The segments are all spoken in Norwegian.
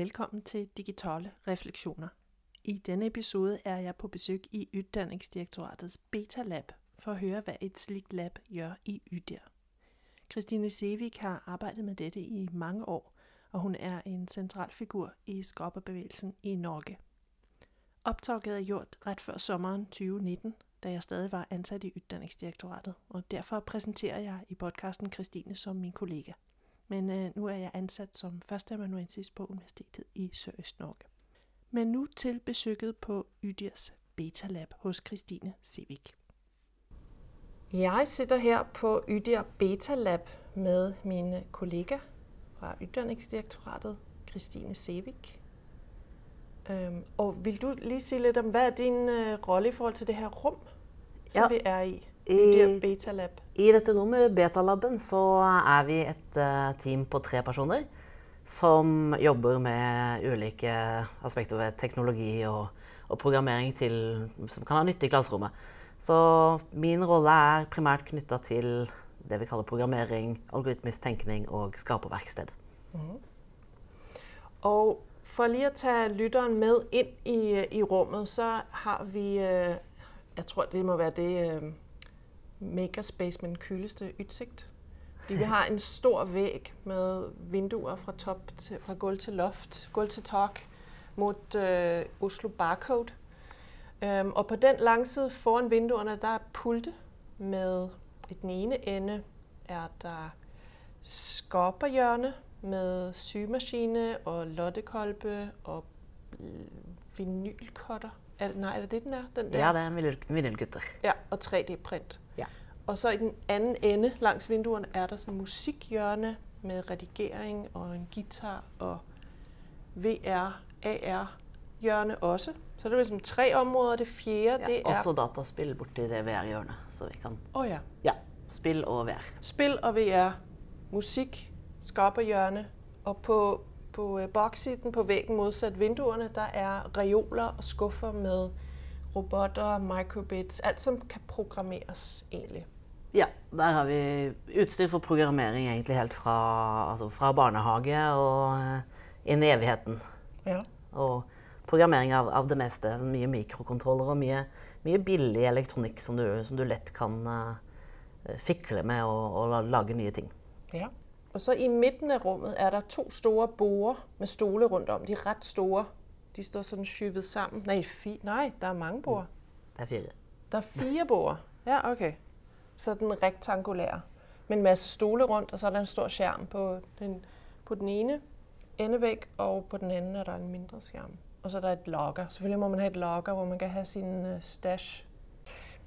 velkommen til Digitale Refleksioner. I denne episode er jeg på besøk i Utdanningsdirektoratets Beta Lab for å høre hva et slikt lab gjør i UDIR. Kristine Sevik har arbeidet med dette i mange år, og hun er en sentral figur i skaperbevegelsen i Norge. Opptaket er gjort rett før sommeren 2019, da jeg stadig var ansatt i Utdanningsdirektoratet, og derfor presenterer jeg i podkasten Kristine som min kollega. Men øh, nå er jeg ansatt som førsteamanuensis på Universitetet i Sørøst-Norge. Men nå til besøget på Ydirs Beta Lab hos Kristine Sivik. Jeg sitter her på Ydir Beta Lab med mine kollega fra Uddannelsesdirektoratet, Kristine Sevik. Øhm, og vil du lige sige litt om hva er din øh, rolle i forhold til det her rum, som Ja. vi er i? I. I dette rommet, Betalaben, så er vi et uh, team på tre personer som jobber med ulike aspekter ved teknologi og, og programmering til, som kan ha nytte i klasserommet. Så min rolle er primært knytta til det vi kaller programmering, algoritmisk tenkning og skaperverksted. Og for lige å ta lytteren med inn i, i rummet, så har vi, øh, jeg tror det må være det øh, makerspace med den kyldeste udsigt. Fordi vi har en stor væg med vinduer fra top til, fra gulv til loft, gulv til tak mod øh, Oslo Barcode. Øhm, og på den langside foran vinduerne, der er pulte med i den ene ende er der skorperhjørne med sygemaskine og lottekolbe og vinylkotter. Er det, nej, er det det, den er? Den der? Ja, det er en vinylgutter. Ja, og 3D-print. Ja. Og så i den anden ende langs vinduerne er der sådan en musikhjørne med redigering og en guitar og VR, AR hjørne også. Så det er ligesom tre områder. Det fjerde, Ja, det er... også dataspill borti det VR-hjørnet. Så vi kan Åh oh, ja. Ja. Spill og VR. Spil og VR, musik, skarperhjørne, og på, på øh, baksiden på væggen modsat vinduerne, der er reoler og skuffer med robotter, microbits, alt som kan programmeres egentlig. Ja, der har vi utstyr for programmering egentlig helt fra, altså fra barnehage og eh, inn i evigheten. Ja. Og programmering av, av det meste. Mye mikrokontroller og mye, mye billig elektronikk som du, som du lett kan eh, fikle med og, og lage nye ting. ja. Og så i midten af rummet er der to store borer med stole rundt om. De er ret store. De står sådan skyvet sammen. Nej, fi- nej der er mange borer. Der er fire. Der er fire borer. Ja, okay. Så den rektangulære. Med en masse stole rundt, og så er der en stor skærm på den, på den ene endevæg, og på den anden er der en mindre skærm. Og så er der et locker. Selvfølgelig må man have et locker, hvor man kan have sin uh, stash.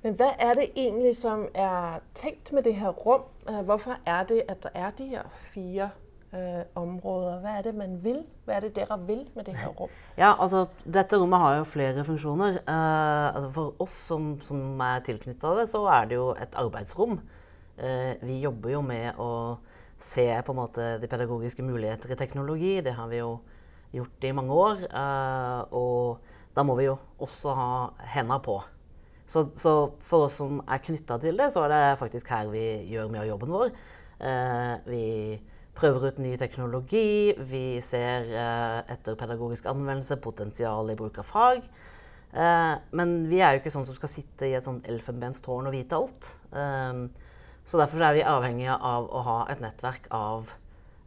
Men hvad er det egentlig, som er tænkt med det her rum? Uh, hvorfor er det, at der er de her fire uh, områder? Hvad er det, man vil? Hvad er det, dere vil med det her rum? Ja, altså dette rommet har jo flere funksjoner. Eh, altså for oss som, som er tilknytta det, så er det jo et arbeidsrom. Eh, vi jobber jo med å se på en måte de pedagogiske muligheter i teknologi. Det har vi jo gjort i mange år. eh, og da må vi jo også ha henda på. Så, så for oss som er knytta til det, så er det faktisk her vi gjør mye av jobben vår. Eh, vi prøver ut ny teknologi, vi ser eh, etter pedagogisk anvendelse, potensial i bruk av fag. Eh, men vi er jo ikke sånn som skal sitte i et sånn elfenbenstårn og vite alt. Eh, så derfor er vi avhengige av å ha et nettverk av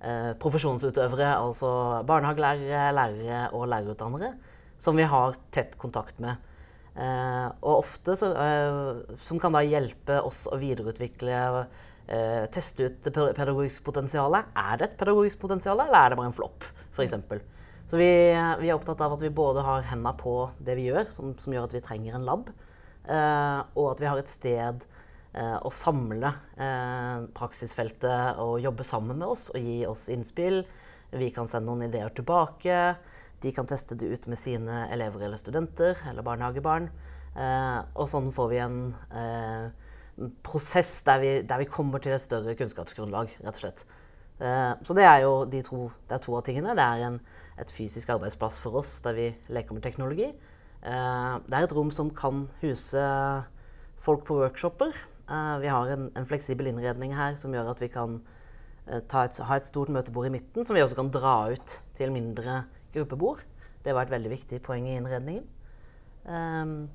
eh, profesjonsutøvere, altså barnehagelærere, lærere og lærerutdannere, som vi har tett kontakt med. Eh, og ofte så, eh, som kan da hjelpe oss å videreutvikle, eh, teste ut det pe- pedagogiske potensialet. Er det et pedagogisk potensial, eller er det bare en flopp, eksempel? Så vi, vi er opptatt av at vi både har hendene på det vi gjør, som, som gjør at vi trenger en lab, eh, og at vi har et sted eh, å samle eh, praksisfeltet og jobbe sammen med oss og gi oss innspill. Vi kan sende noen ideer tilbake. De kan teste det ut med sine elever eller studenter eller barnehagebarn. Eh, og sånn får vi en eh, prosess der vi, der vi kommer til et større kunnskapsgrunnlag, rett og slett. Eh, så det er jo de to, det er to av tingene. Det er en, et fysisk arbeidsplass for oss der vi leker med teknologi. Eh, det er et rom som kan huse folk på workshoper. Eh, vi har en, en fleksibel innredning her som gjør at vi kan eh, et, ha et stort møtebord i midten, som vi også kan dra ut til mindre gruppebord. Det var et veldig viktig poeng i innredningen. Um,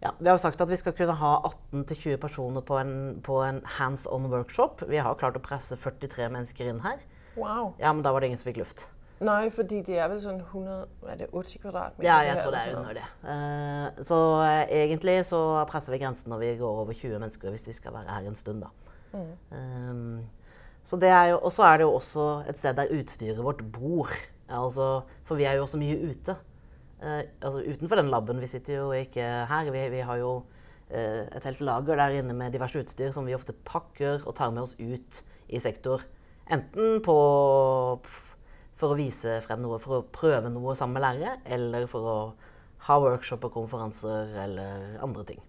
ja, vi har jo sagt at vi skal kunne ha 18-20 personer på en, på en hands on workshop. Vi har klart å presse 43 mennesker inn her. Wow. Ja, Men da var det ingen som fikk luft. Nei, fordi det er vel sånn 100, er det 80 kvadratmeter? Ja, jeg tror det er under det. Uh, så uh, egentlig så presser vi grensen når vi går over 20 mennesker hvis vi skal være her en stund, da. Mm. Um, så det er jo, og så er det jo også et sted der utstyret vårt bor. Altså, for vi er jo også mye ute. Uh, altså utenfor den laben. Vi sitter jo ikke her. Vi, vi har jo et helt lager der inne med diverse utstyr som vi ofte pakker og tar med oss ut i sektor. Enten på for å vise frem noe, for å prøve noe sammen med lærere, eller for å ha workshop og konferanser eller andre ting.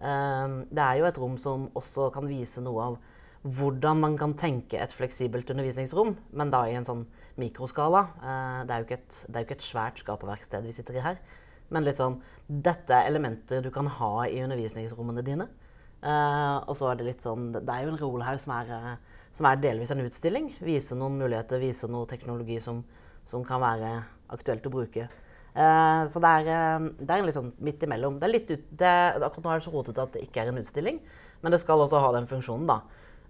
Ehm, det er jo et rom som også kan vise noe av hvordan man kan tenke et fleksibelt undervisningsrom, men da i en sånn mikroskala. Eh, det er jo ikke et, jo ikke et svært skaperverksted vi sitter i her. Men litt sånn Dette er elementer du kan ha i undervisningsrommene dine. Eh, og så er det litt sånn Det er jo en rolle her som er eh, som er delvis en utstilling. Vise noen muligheter, vise noe teknologi som, som kan være aktuelt å bruke. Så det er, det er litt sånn midt imellom. Det er litt ut, det, akkurat nå er det så rotete at det ikke er en utstilling, men det skal også ha den funksjonen. da.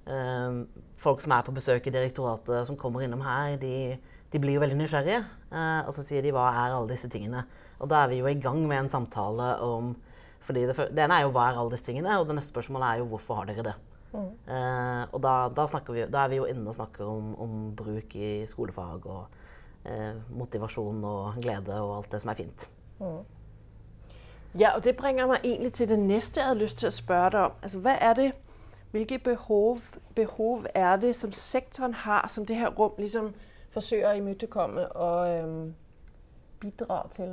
Uh, folk som er på besøk i direktoratet, som kommer innom her, de, de blir jo veldig nysgjerrige. og så sier de 'hva er alle disse tingene'? Og da er vi jo i gang med en samtale om fordi det, det ene er jo 'hva er alle disse tingene', og det neste spørsmålet er jo 'hvorfor har dere det'? Eh, og da, da, vi, da, er vi jo inne og snakker om, om bruk i skolefag og eh, motivasjon og glede og alt det som er fint. Mm. Ja, og det bringer meg egentlig til det neste jeg hadde lyst til å spørre deg om. Altså, hva er det, hvilke behov, behov er det som sektoren har, som det her rom liksom forsøker å imøtekomme og øhm, bidra til?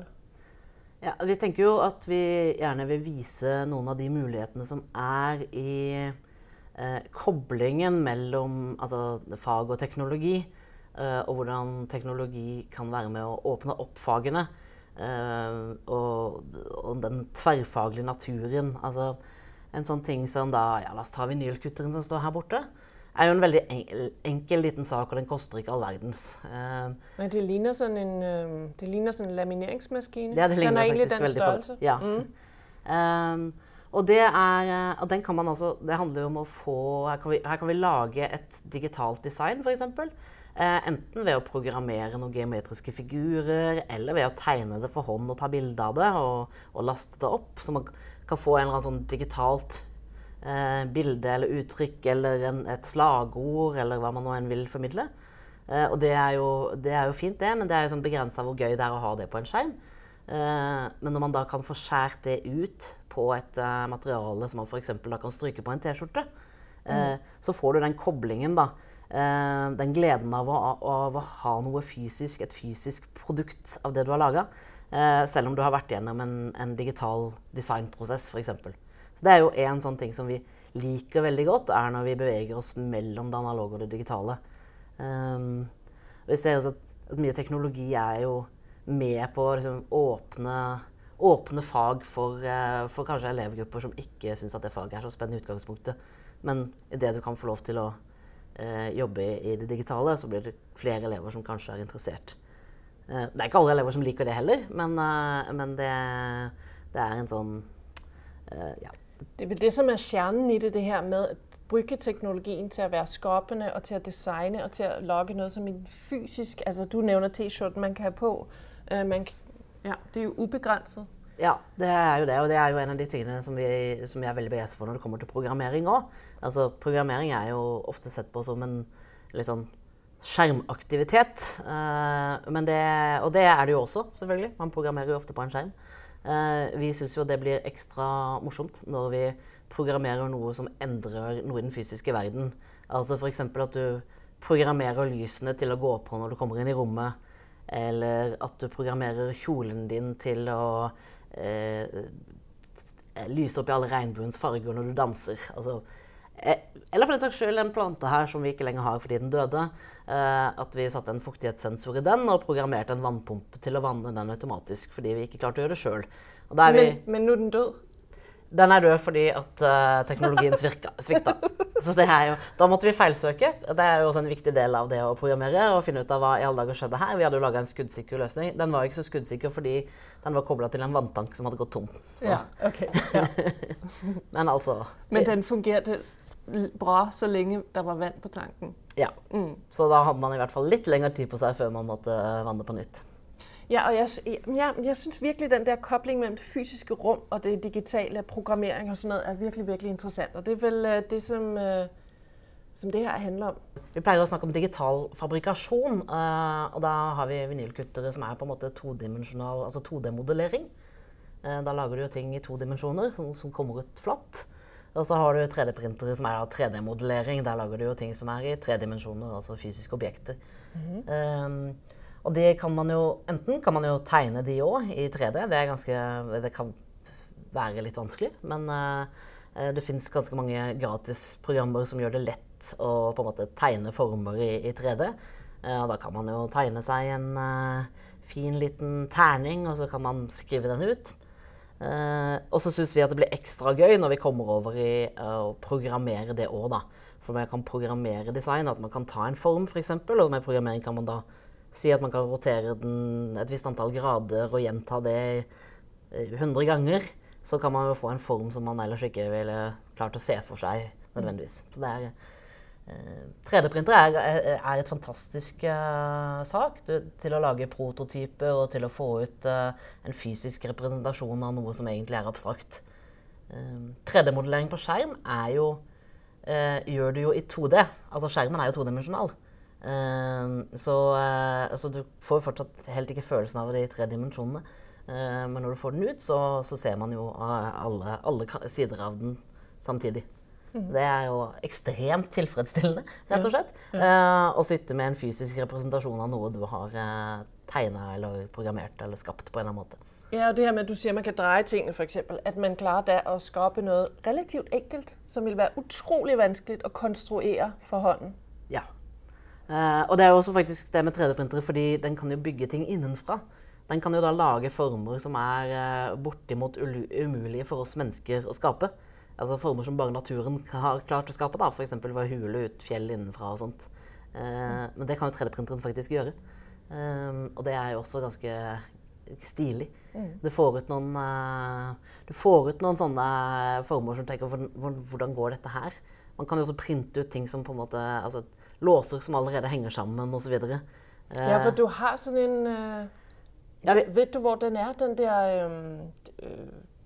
Ja, vi tenker jo at vi gjerne vil vise noen av de mulighetene som er i eh, koblingen mellom altså, fag og teknologi, eh, og hvordan teknologi kan være med å åpne opp fagene. Eh, og, og, den tverrfaglige naturen. Altså, en sånn ting som da Ja, la oss ta vinylkutteren som står her borte. er jo en veldig enkel, liten sak, og den koster ikke all verdens. Uh, Men det ligner sånn en, det ligner sånn lamineringsmaskine? Ja, det ligner den er egentlig den størrelse. Ja. Mm. Uh, og, det er, og den kan man altså, det handler jo om å få Her kan vi, her kan vi lage et digitalt design, f.eks. Eh, enten ved å programmere noen geometriske figurer, eller ved å tegne det for hånd og ta bilde av det og, og, laste det opp. Så man kan få en eller annen sånn digitalt eh, bilde eller uttrykk eller en, et slagord eller hva man nå enn vil formidle. Eh, og det er, jo, det er, jo, fint, det, men det er jo sånn begrensa hvor gøy det er å ha det på en skjerm. Eh, men når man da kan få skjært det ut på et uh, materiale som man f.eks. kan stryke på en T-skjorte, uh, mm. så får du den koblingen, da. Uh, den gleden av å, av å, ha noe fysisk, et fysisk produkt av det du har laga. Selv om du har vært gjennom en, en digital designprosess, f.eks. Så det er jo en sånn ting som vi liker veldig godt, er når vi beveger oss mellom det analoge og det digitale. Um, vi ser også at, at mye teknologi er jo med på å liksom, åpne åpne fag for, eh, for kanskje elevgrupper som ikke syns at det faget er så spennende i utgangspunktet. Men idet du kan få lov til å eh, jobbe i, i, det digitale, så blir det flere elever som kanskje er interessert. Eh, det er ikke alle elever som liker det heller, men, eh, men det, det, er en sånn eh, ja. Det er vel det som er kjernen i det, det her med å bruke teknologien til å være skapende og til å designe og til å lage noe som en fysisk altså Du nevner T-skjorten man kan ha på. Uh, man, ja, Det er jo ubegrenset. Ja, det er jo det. Og det er jo en av de tingene som vi, som jeg er veldig begeistret for når det kommer til programmering òg. Altså, programmering er jo ofte sett på som en litt sånn skjermaktivitet. Uh, det, og det er det jo også, selvfølgelig. Man programmerer jo ofte på en skjerm. Uh, vi syns jo det blir ekstra morsomt når vi programmerer noe som endrer noe i den fysiske verden. Altså f.eks. at du programmerer lysene til å gå på når du kommer inn i rommet eller at du programmerer kjolen din til å eh, lyse opp i alle regnbuens farger når du danser. Altså, eh, eller for den saks skyld en plante her som vi ikke lenger har fordi den døde. Eh, at vi satte en fuktighetssensor i den og programmerte en vannpumpe til å vanne den automatisk fordi vi ikke klarte å gjøre det sjøl. Men, men er den død? Den er død fordi at uh, teknologien svikta. Så det er jo, da måtte vi feilsøke. Det er jo også en viktig del av det å programmere. og finne ut av hva i alle dager skjedde her. Vi hadde jo laga en skuddsikker løsning. Den var ikke så skuddsikker fordi den var kobla til en vanntank som hadde gått tom. Så. Ja, okay. Ja. Men altså Men den fungerte bra så lenge det var vann på tanken. Ja. Mm. Så da hadde man i hvert fall litt lengre tid på seg før man måtte vanne på nytt. Ja, og jeg, ja, jeg synes virkelig, den der koblingen mellom det fysiske rom og det digitale, programmering og sånt er virkelig, virkelig interessant. Og det er vel øh, det, som, øh, som det her handler om. Vi pleier å snakke om digital fabrikasjon. eh, og da har vi vinylkuttere som er på en måte todimensjonal, altså 2D-modellering. Eh, da lager du jo ting i to dimensjoner som, som kommer ut flatt. Og så har du 3D-printere som er 3D-modellering. Der lager du jo ting som er i tre dimensjoner, altså fysiske objekter. Eh, og det kan man jo Enten kan man jo tegne de òg i 3D. Det, er ganske, det kan være litt vanskelig, men uh, det fins ganske mange gratisprogrammer som gjør det lett å på en måte tegne former i, i 3D. Uh, da kan man jo tegne seg en uh, fin liten terning, og så kan man skrive den ut. Eh, og så syns vi at det blir ekstra gøy når vi kommer over i eh, å programmere det òg, da. For man kan programmere design, at man kan ta en form f.eks., og med programmering kan man da si at man kan rotere den et visst antall grader og gjenta det eh, 100 ganger. Så kan man jo få en form som man ellers ikke ville klart å se for seg nødvendigvis. Så det er eh, 3D-printer er, er, et fantastisk uh, sak du, til å lage prototyper og til å få ut uh, en fysisk representasjon av noe som egentlig er abstrakt. Uh, 3D-modellering på skjerm er jo, eh, gjør du jo i 2D. Altså skjermen er jo todimensjonal. Eh, så eh, altså, du får jo fortsatt helt ikke følelsen av det i tre dimensjonene. Eh, men når du får den ut, så, så ser man jo eh, alle, alle sider av den samtidig. Det er jo ekstremt tilfredsstillende, rett og slett. Uh, å sitte med en fysisk representasjon av noe du har uh, tegna eller programmert eller skapt på en eller annen måte. Ja, og det her med, at du siger, at man kan dreje tingene for eksempel, at man klarer da at skabe noget relativt enkelt, som vil være utrolig vanskeligt at konstruere for hånden. Ja. uh, og det er jo også faktisk det med 3D-printere, fordi den kan jo bygge ting innenfra. Den kan jo da lage former som er uh, bortimot umulige for oss mennesker å skape. Altså former som bare naturen har klart å skape, da. F.eks. ved å hule ut fjell innenfra og sånt. Eh, men det kan jo 3D-printeren faktisk gjøre. Eh, og det er jo også ganske stilig. Du får ut noen, eh, du får ut noen sånne former som tenker hvordan, går dette her? Man kan jo også printe ut ting som på en måte altså, Låser som allerede henger sammen osv. Ja, for du har sånn en... Øh, Ja, Vet du, hvor den er? Den der... um,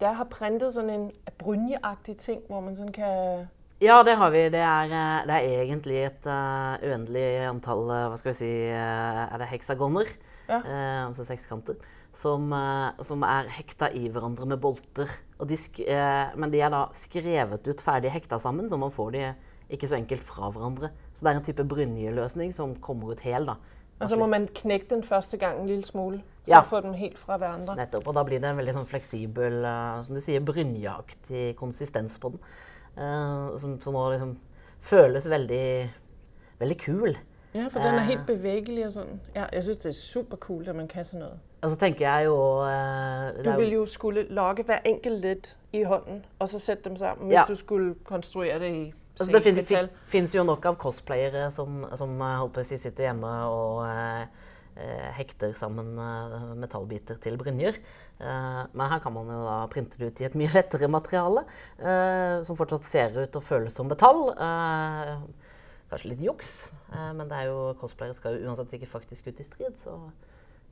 der har printet sådan en brynjeagtig ting, hvor man sådan kan... Ja, det har vi. Det er, eh, det er egentlig et eh, uendelig antall eh, hva skal vi si, uh, Er det heksagoner? Ja. uh, altså sekskanter. Som, som er hekta i hverandre med bolter. Og de men de er da skrevet ut ferdig hekta sammen, så man får de ikke så enkelt fra hverandre. Så det er en type brynjeløsning som kommer ut hel. da. Og så må man knekke den første gang en lille smule, for Ja. at få dem helt fra hverandre. Nettopp. Og da blir det en veldig sånn fleksibel, uh, som du sier, brynjeaktig konsistens på den. Uh, som, som må liksom føles veldig, veldig kul. Ja, for den er Eh. helt bevegelig og sånn. Ja, jeg synes, det er superkult at man kan sånn noe. Og så tenker jeg jo uh, Du vil jo skulle lage hver enkelt led i hånden, og så sette dem sammen, hvis Ja. du skulle konstruere det i altså, Det fin- fin- finnes jo nok av cosplayere som, som eh, si sitter hjemme og eh, eh, hekter sammen eh, metallbiter til brynjer. Eh, men her kan man jo da printe det ut i et mye lettere materiale, eh, som fortsatt ser ut og føles som metall. Eh, kanskje litt juks, eh, men det er jo, cosplayere skal jo uansett ikke faktisk ut i strid. så...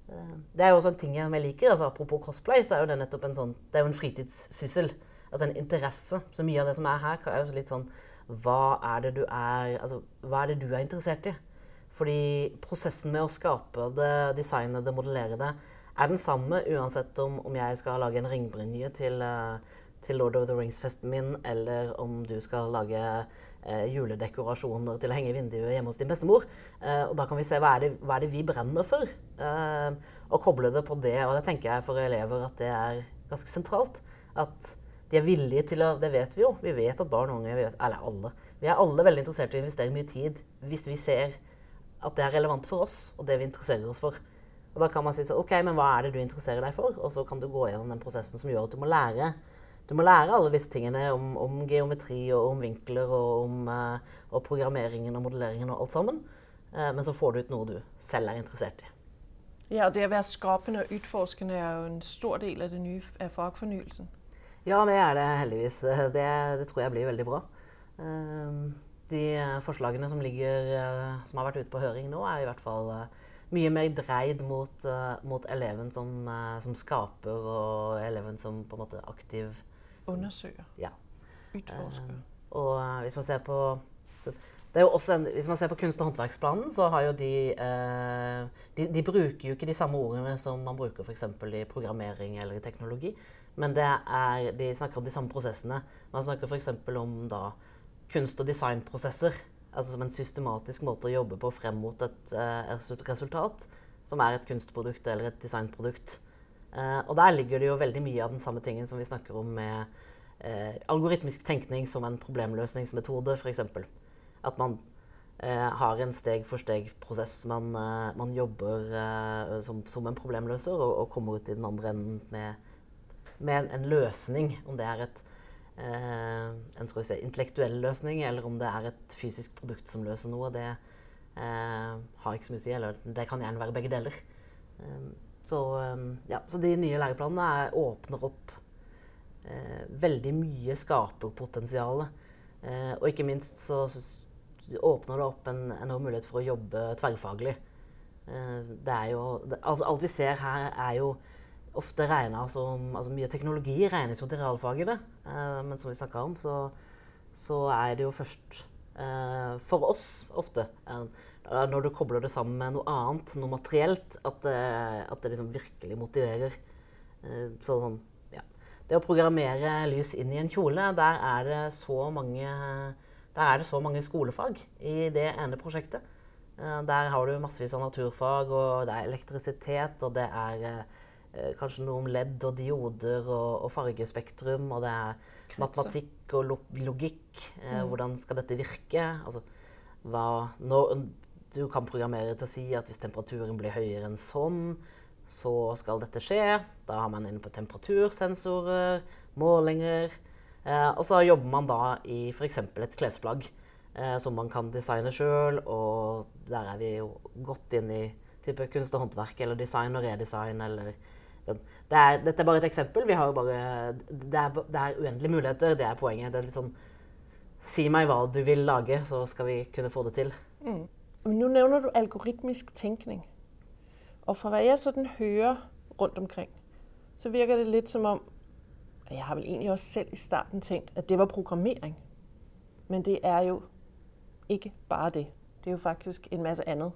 Eh, Det er jo også en ting jeg liker. altså Apropos cosplay, så er jo det nettopp en sånn Det er jo en fritidssyssel. Altså en interesse. Så mye av det som er her, er jo litt sånn Hva er det du er Altså, hva er det du er interessert i? Fordi prosessen med å skape det, designe det, modellere det, er den samme uansett om, om jeg skal lage en ringbrynje til, eh, til Lord of the Rings-festen min, eller om du skal lage eh, juledekorasjoner til å henge i vinduet hjemme hos din bestemor. Eh, og da kan vi se hva er det, hva er det vi brenner for, eh, og koble det på det. Og det tenker jeg for elever at det er ganske sentralt. At de er villige til å Det vet vi jo. Vi vet at barn og unge, vet, eller alle, vi er alle veldig interessert i å investere mye tid hvis vi ser at det er relevant for oss, og det vi interesserer oss for. Og da kan man si så, ok, men hva er det du interesserer deg for? Og så kan du gå gjennom den prosessen som gjør at du må lære du må lære alle disse tingene om, om geometri og om vinkler og om uh, og programmeringen og modelleringen og alt sammen. Uh, men så får du ut noe du selv er interessert i. Ja, og det å være skapende og utforskende er jo en stor del av det nye av fagfornyelsen. Ja, det er det heldigvis. Det, det tror jeg blir veldig bra. Uh, de forslagene som, ligger, som har vært ute på høring nå, er i hvert fall mye mer dreid mot, mot eleven som, som, skaper, og eleven som på en måte aktiv Undersøker. Ja. Utforsker. Uh, og hvis man ser på det er jo også en, hvis man ser på kunst- og håndverksplanen, så har jo de, eh, de, de bruker jo ikke de samme ordene som man bruker f.eks. i programmering eller i teknologi. Men er, de snakker om de samme prosessene. Man snakker f.eks. om da, kunst- og designprosesser. Altså som en systematisk måte å jobbe på frem mot et uh, resultat som er et kunstprodukt eller et designprodukt. Uh, og der ligger det jo veldig mye av den samme tingen som vi snakker om med uh, algoritmisk tenkning som en problemløsningsmetode, f.eks. At man uh, har en steg-for-steg-prosess. Man, man, jobber som, som, en problemløser og, og, kommer ut i den andre enden med, med en, løsning. Om det er et en si, intellektuell løsning, eller om det er et fysisk produkt som løser noe, det har ikke så mye å si. Eller det kan gjerne være begge deler. Så, ehm, ja, så de nye læreplanene er, åpner opp eh, veldig mye skaperpotensial. Eh, og ikke minst så, så, åpner det opp en enorm mulighet for å jobbe tverrfaglig. Eh, det er jo, det, altså alt vi ser her, er jo ofte regna som altså Mye teknologi regnes jo til realfagene, eh, men som vi snakka om, så, så, er det jo først eh, for oss ofte når du kobler det sammen med noe annet, noe materielt, at, at det liksom virkelig motiverer. Eh, så sånn, ja. Det å programmere lys inn i en kjole, der er det så mange, det så mange skolefag i det ene prosjektet. Eh, der har du massevis av naturfag, og det er elektrisitet, og det er eh, kanskje noe om ledd og dioder og, og fargespektrum, og det er matematikk og logikk. Mm. Hvordan skal dette virke? Altså, hva, når, du kan programmere til å si at hvis temperaturen blir høyere enn sånn, så skal dette skje. Da har man inne på temperatursensorer, målinger. Eh, og så jobber man da i f.eks. et klesplagg eh, som man kan designe sjøl. Og der er vi jo godt inn i type kunst og håndverk eller design og redesign. Eller, det er, dette er bare et eksempel. Bare, det, er, det, er, uendelige muligheter. Det er poenget. Det er sånn Si meg hva du vil lage, så skal vi kunne få det til. Mm. Nå nevner du algoritmisk tenkning. Og fra hva jeg sådan hører rundt omkring, så virker det litt som om, jeg har vel egentlig også selv i starten tænkt, at det var programmering. Men det er jo ikke bare det. Det er jo faktisk en masse andet.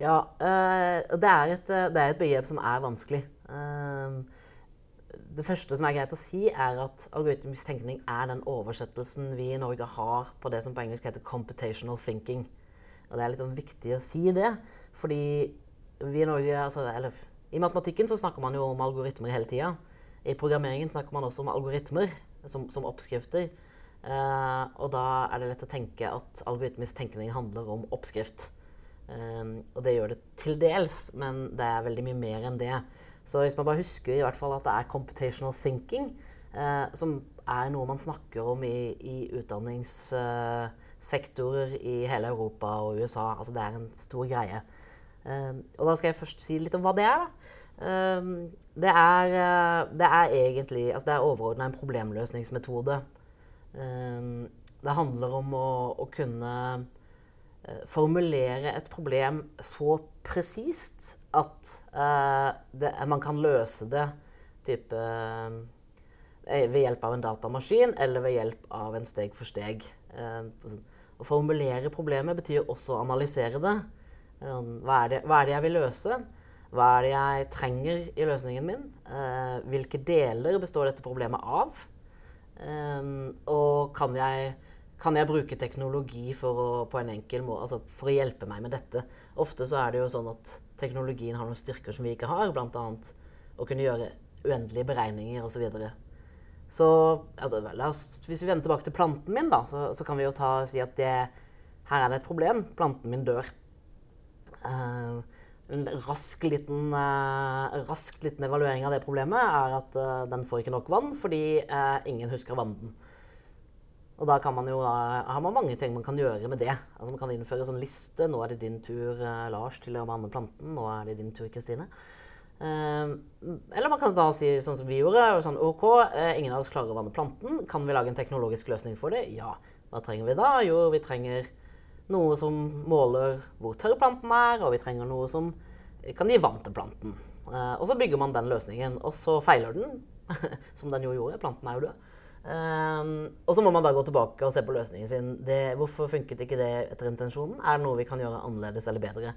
Ja, øh, det, er et, øh, det er et begrep som er vanskelig. Øh, det første som er greit å si, er at algoritmisk tenkning er den oversettelsen vi i Norge har på det som på engelsk heter computational thinking. Og det er litt sånn viktig å si det, fordi vi i Norge altså, eller, I matematikken så snakker man jo om algoritmer hele tida. I programmeringen snakker man også om algoritmer som, som oppskrifter. Uh, og da er det lett å tenke at algoritmisk tenkning handler om oppskrift. Um, og det gjør det til dels, men det er veldig mye mer enn det. Så hvis man bare husker i hvert fall at det er computational thinking, eh, som er noe man snakker om i, i utdanningssektorer eh, i hele Europa og USA. Altså det er en stor greie. Eh, og da skal jeg først si litt om hva det er. Um, det, er uh, det er egentlig altså Det er overordna en problemløsningsmetode. Um, det handler om å, å kunne formulere et problem så presist at uh, det, man kan løse det type ved hjelp av en datamaskin eller ved hjelp av en steg for steg. Eh, å formulere problemet betyr også å analysere det. Eh, hva er det, hva er det jeg vil løse? Hva er det jeg trenger i løsningen min? Eh, hvilke deler består dette problemet av? Og kan jeg, kan jeg bruke teknologi for å, på en enkel måte, altså for å hjelpe meg med dette? Ofte så er det jo sånn at teknologien har noen styrker som vi ikke har, bl.a. å kunne gjøre uendelige beregninger osv. Så altså, oss, hvis vi vender tilbake til planten min, da, så, så kan vi jo ta, si at det, her er det et problem. Planten min dør. Uh, en rask liten, uh, rask liten evaluering av det problemet er at uh, den får ikke nok vann fordi ingen husker å vanne. Og da man jo, har man mange ting man kan gjøre med det. Altså Man kan innføre en sånn liste. 'Nå er det din tur, Lars, til å vanne planten.' 'Nå er det din tur, Kristine.' eller man kan da si sånn som vi gjorde. sånn, OK, ingen av oss klarer å vanne planten. Kan vi lage en teknologisk løsning for det? Ja. Hva trenger vi da? Jo, vi trenger noe som måler hvor tørr planten er, og vi trenger noe som kan gi vann til planten. Uh, og så bygger man den løsningen, og så feiler den, som den jo gjorde. Planten er jo død. Um, og så må man da gå tilbake og se på løsningen sin. Det, hvorfor funket ikke det etter intensjonen? Er det noe vi kan gjøre annerledes eller bedre?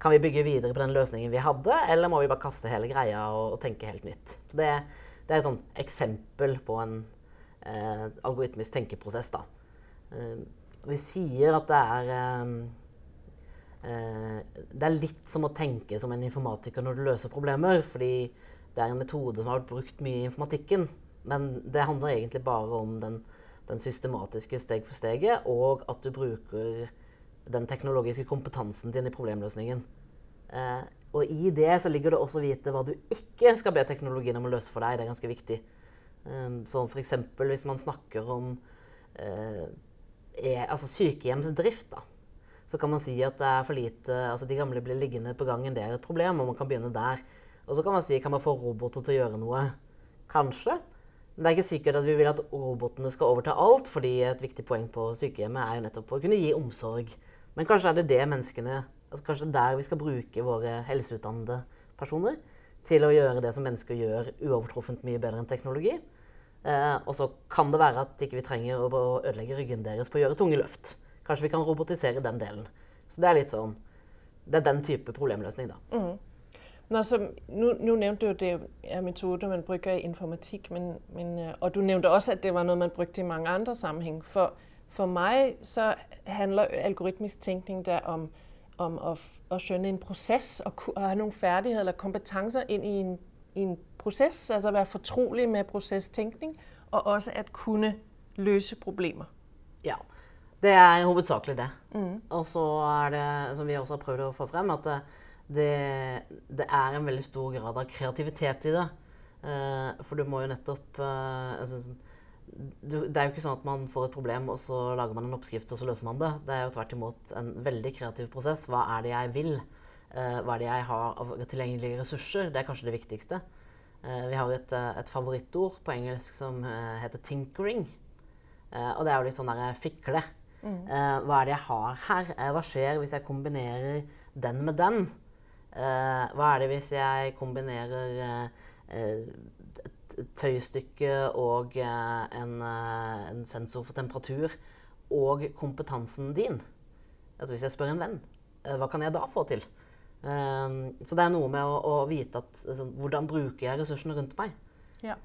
Kan vi bygge videre på den løsningen vi hadde, eller må vi bare kaste hele greia og, og tenke helt nytt? Så det, det er et sånt eksempel på en eh, algoritmisk tenkeprosess. da. Eh, vi sier at det er eh, eh, Det er litt som å tenke som en informatiker når du løser problemer. Fordi det er en metode som har vært brukt mye i informatikken. Men det handler egentlig bare om den, den systematiske steg for steget, og at du bruker den teknologiske kompetansen din i problemløsningen. Eh, og i det så ligger det også å vite hva du ikke skal be teknologien om å løse for deg. Det er ganske viktig. Eh, så f.eks. hvis man snakker om eh, er, altså sykehjemsdrift, da, så kan man si at det er for lite altså De gamle blir liggende på gangen. Det er et problem, og man kan begynne der. Og så kan man si kan man få roboter til å gjøre noe. Kanskje. Det er ikke sikkert at vi vil at robotene skal overta alt, fordi et viktig poeng på sykehjemmet er jo nettopp å kunne gi omsorg. Men kanskje er det det menneskene altså Kanskje det er der vi skal bruke våre helseutdannede personer til å gjøre det som mennesker gjør uovertruffent mye bedre enn teknologi. Eh, og så kan det være at ikke vi trenger å ødelegge ryggen deres på å gjøre tunge løft. Kanskje vi kan robotisere den delen. Så det er litt sånn Det er den type problemløsning, da. Mm. Nå, så, nu, nu nævnte du at det er metoder man bruker i informatikk, men, men, øh, og du nevnte også at det var noe man brukte i mange andre sammenhæng. For, for meg så handler algoritmisk tenkning der om, om å, at skjønne en prosess og ha noen ferdigheter eller kompetencer inn i en, i en proces, altså være fortrolig med procestænkning, og også at kunne løse problemer. Ja, det er hovedsakelig det. Mm. Og så er det, som vi også har prøvd å få frem, at det, det er en veldig stor grad av kreativitet i det. Eh, for du må jo nettopp eh, altså, du, Det er jo ikke sånn at man får et problem, og så lager man en oppskrift, og så løser man det. Det er jo tvert imot en veldig kreativ prosess. Hva er det jeg vil? Eh, hva er det jeg har av tilgjengelige ressurser? Det er kanskje det viktigste. Eh, vi har et, eh, et, favorittord på engelsk som eh, heter 'tinkering'. og det er jo litt sånn derre fikle. Mm. hva er det jeg har her? hva skjer hvis jeg kombinerer den med den? Hva er det hvis jeg kombinerer et tøystykke og en, en, sensor for temperatur og kompetansen din? Altså hvis jeg spør en venn, hva kan jeg da få til? Så det er noe med å, å vite at, altså, hvordan bruker jeg ressursene rundt meg. Ja.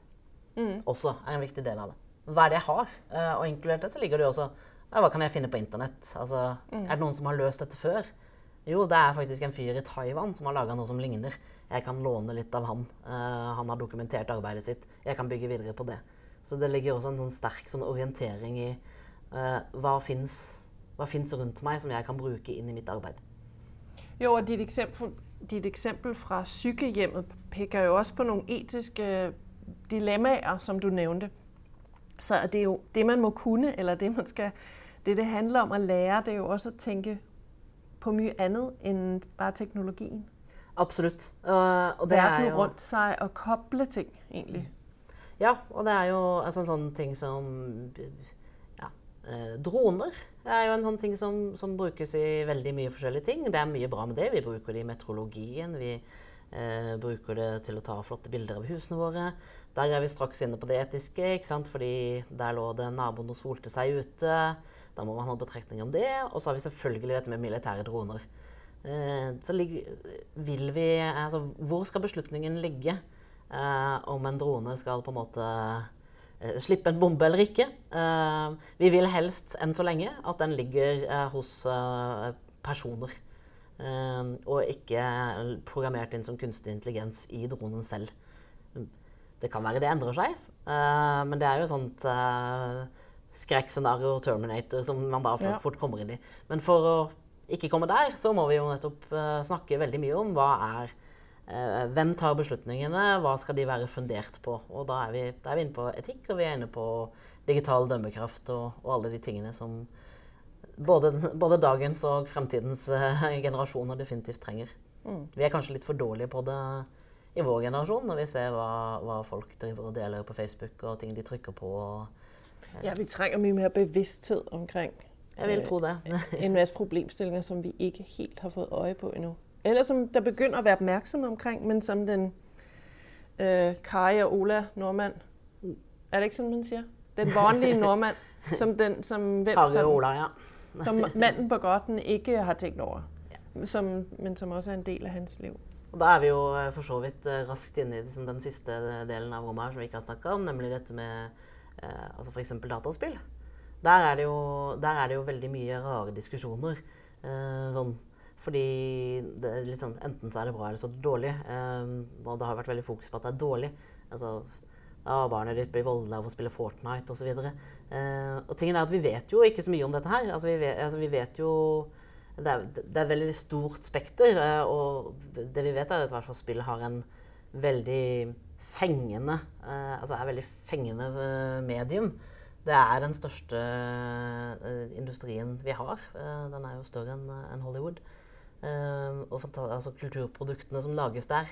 Mm. Også er en viktig del av det. Hva er det jeg har? Og inkludert det så ligger det jo også ja, Hva kan jeg finne på internett? Altså, mm. Er det noen som har løst dette før? Jo, det er faktisk en fyr i Taiwan som har laga noe som ligner. Jeg kan låne litt av han. Uh, han har dokumentert arbeidet sitt. Jeg kan bygge videre på det. Så det ligger også en sånn sterk sånn orientering i uh, hva fins rundt meg som jeg kan bruke inn i mitt arbeid. Jo, og dit eksempel, dit eksempel fra sykehjemmet peker jo også på noen etiske dilemmaer, som du nevnte. Så det er jo det, man må kunne, eller det, man skal, det, det handler om å lære, det er jo også å tænke på mye annet enn bare teknologien. Absolutt. Uh, og det er jo rundt seg og koble ting, egentlig. Ja, og det er jo altså, sånn ting som ja, eh, droner er jo en sånn ting som, som, brukes i veldig mye forskjellige ting. Det er mye bra med det. Vi bruker det i meteorologien. Vi eh, bruker det til å ta flotte bilder av husene våre. Der er vi straks inne på det etiske, ikke sant? fordi der lå det naboen og solte seg ute. Da må man ha betraktninger om det. Og så har vi selvfølgelig dette med militære droner. Eh, så vil vi Altså, hvor skal beslutningen ligge eh, om en drone skal på en måte Eh, slippe en bombe eller ikke. Vi vil helst enn så lenge at den ligger hos personer. og ikke programmert inn som kunstig intelligens i dronen selv. Det kan være det endrer seg, men det er jo et sånt og Terminator som man da fort, fort kommer inn i. Men for å ikke komme der, så må vi jo nettopp uh, snakke veldig mye om hva er uh, Hvem tar beslutningene, hva skal de være fundert på? Og da er vi, da er vi inne på etikk, og vi er inne på digital dømmekraft og, og alle de tingene som både, både dagens og fremtidens uh, generasjoner definitivt trenger. Mm. Vi er kanskje litt for dårlige på det i vår generasjon når vi ser hva, hva folk driver og deler på Facebook og ting de trykker på. Og, ja, vi trenger mye mer bevissthet omkring jeg vil tro det. en masse problemstillinger, som vi ikke helt har fået øje på endnu. Eller som der begynder at være opmærksomme omkring, men som den øh, Kari og Ola nordmand, er det ikke sådan, man siger? Den vanlige nordmand, som, den, som, hvem, som, Ola, ja. som manden på godten ikke har tænkt over, ja. som, men som også er en del av hans liv. Og Da er vi jo øh, for så vidt øh, raskt inne i liksom, den siste delen av rommet her som vi ikke har snakka om, nemlig dette med eh, altså f.eks. dataspill. Der er, jo, der er det jo veldig mye rare diskusjoner. Eh, sånn, fordi sånn, enten så er det bra eller så er det dårlig. Eh, og det har vært veldig fokus på at det er dårlig. Altså, ja, barnet ditt blir voldelig av å spille Fortnite osv. Eh, og tingen er at vi vet jo ikke så mye om dette her. Altså, vi, vet, altså, vi vet jo det er, det er, et veldig stort spekter. Eh, og det vi vet, er at hvert fall spill har en veldig fengende eh, Altså er veldig fengende eh, medium. Det er den største uh, industrien vi har. Den er jo større enn en Hollywood. Og altså, kulturproduktene som lages der,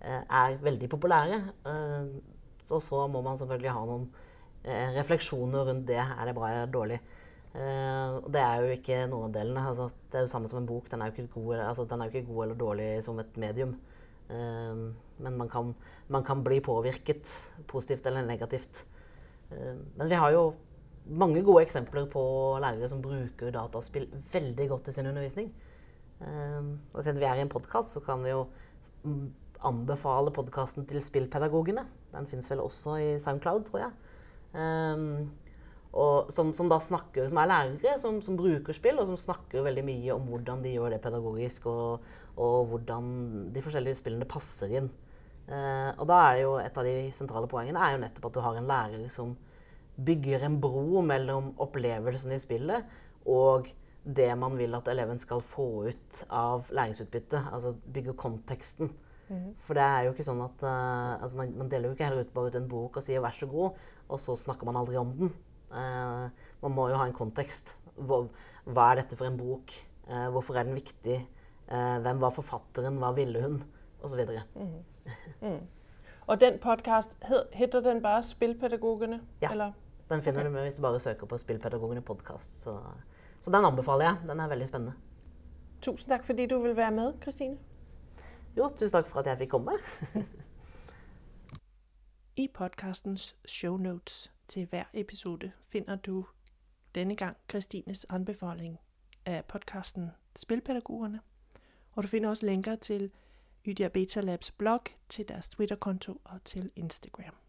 er veldig populære. og så må man selvfølgelig ha noen refleksjoner rundt det. Er det bra eller dårlig? og det er jo ikke noen av delene. Altså, det er jo samme som en bok. Den er jo ikke god, altså, er jo ikke god eller dårlig som et medium. Men man kan, man kan bli påvirket positivt eller negativt. Eh, men vi har jo mange gode eksempler på lærere som bruker dataspill veldig godt i sin undervisning. Eh, og siden vi er i en podkast, så kan vi jo anbefale podkasten til Spillpedagogene. Den fins vel også i SoundCloud, tror jeg. Og som, som, da snakker, som er lærere som, som, bruker spill, og som snakker veldig mye om hvordan de gjør det pedagogisk, og, og hvordan de forskjellige spillene passer inn. Eh, og da er jo et av de sentrale poengene er jo nettopp at du har en lærer som bygger en bro mellom opplevelsen i spillet og det man vil at eleven skal få ut av læringsutbytte. Altså bygge konteksten. Mm. For det er jo ikke sånn at uh, altså man, man, deler jo ikke heller ut bare ut en bok og sier 'vær så god', og så snakker man aldri om den. Uh, man må jo ha en kontekst. Hva, hva er dette for en bok? Uh, hvorfor er den viktig? hvem var forfatteren? Hva ville hun? Og så videre. Mm. Mm. Og den podcast, heter den bare Spillpedagogene? Ja, eller? den finner okay. du med hvis du bare søker på Spillpedagogene podcast. Så, så, den anbefaler jeg. Den er veldig spennende. Tusen takk fordi du vil være med, Kristine. Jo, tusen takk for at jeg fikk komme. I podcastens shownotes til hver episode finner du denne gang Kristines anbefaling af podcasten Spilpædagogerne. Og du finder også linker til Ydia Beta Labs blog, til deres Twitter-konto og til Instagram.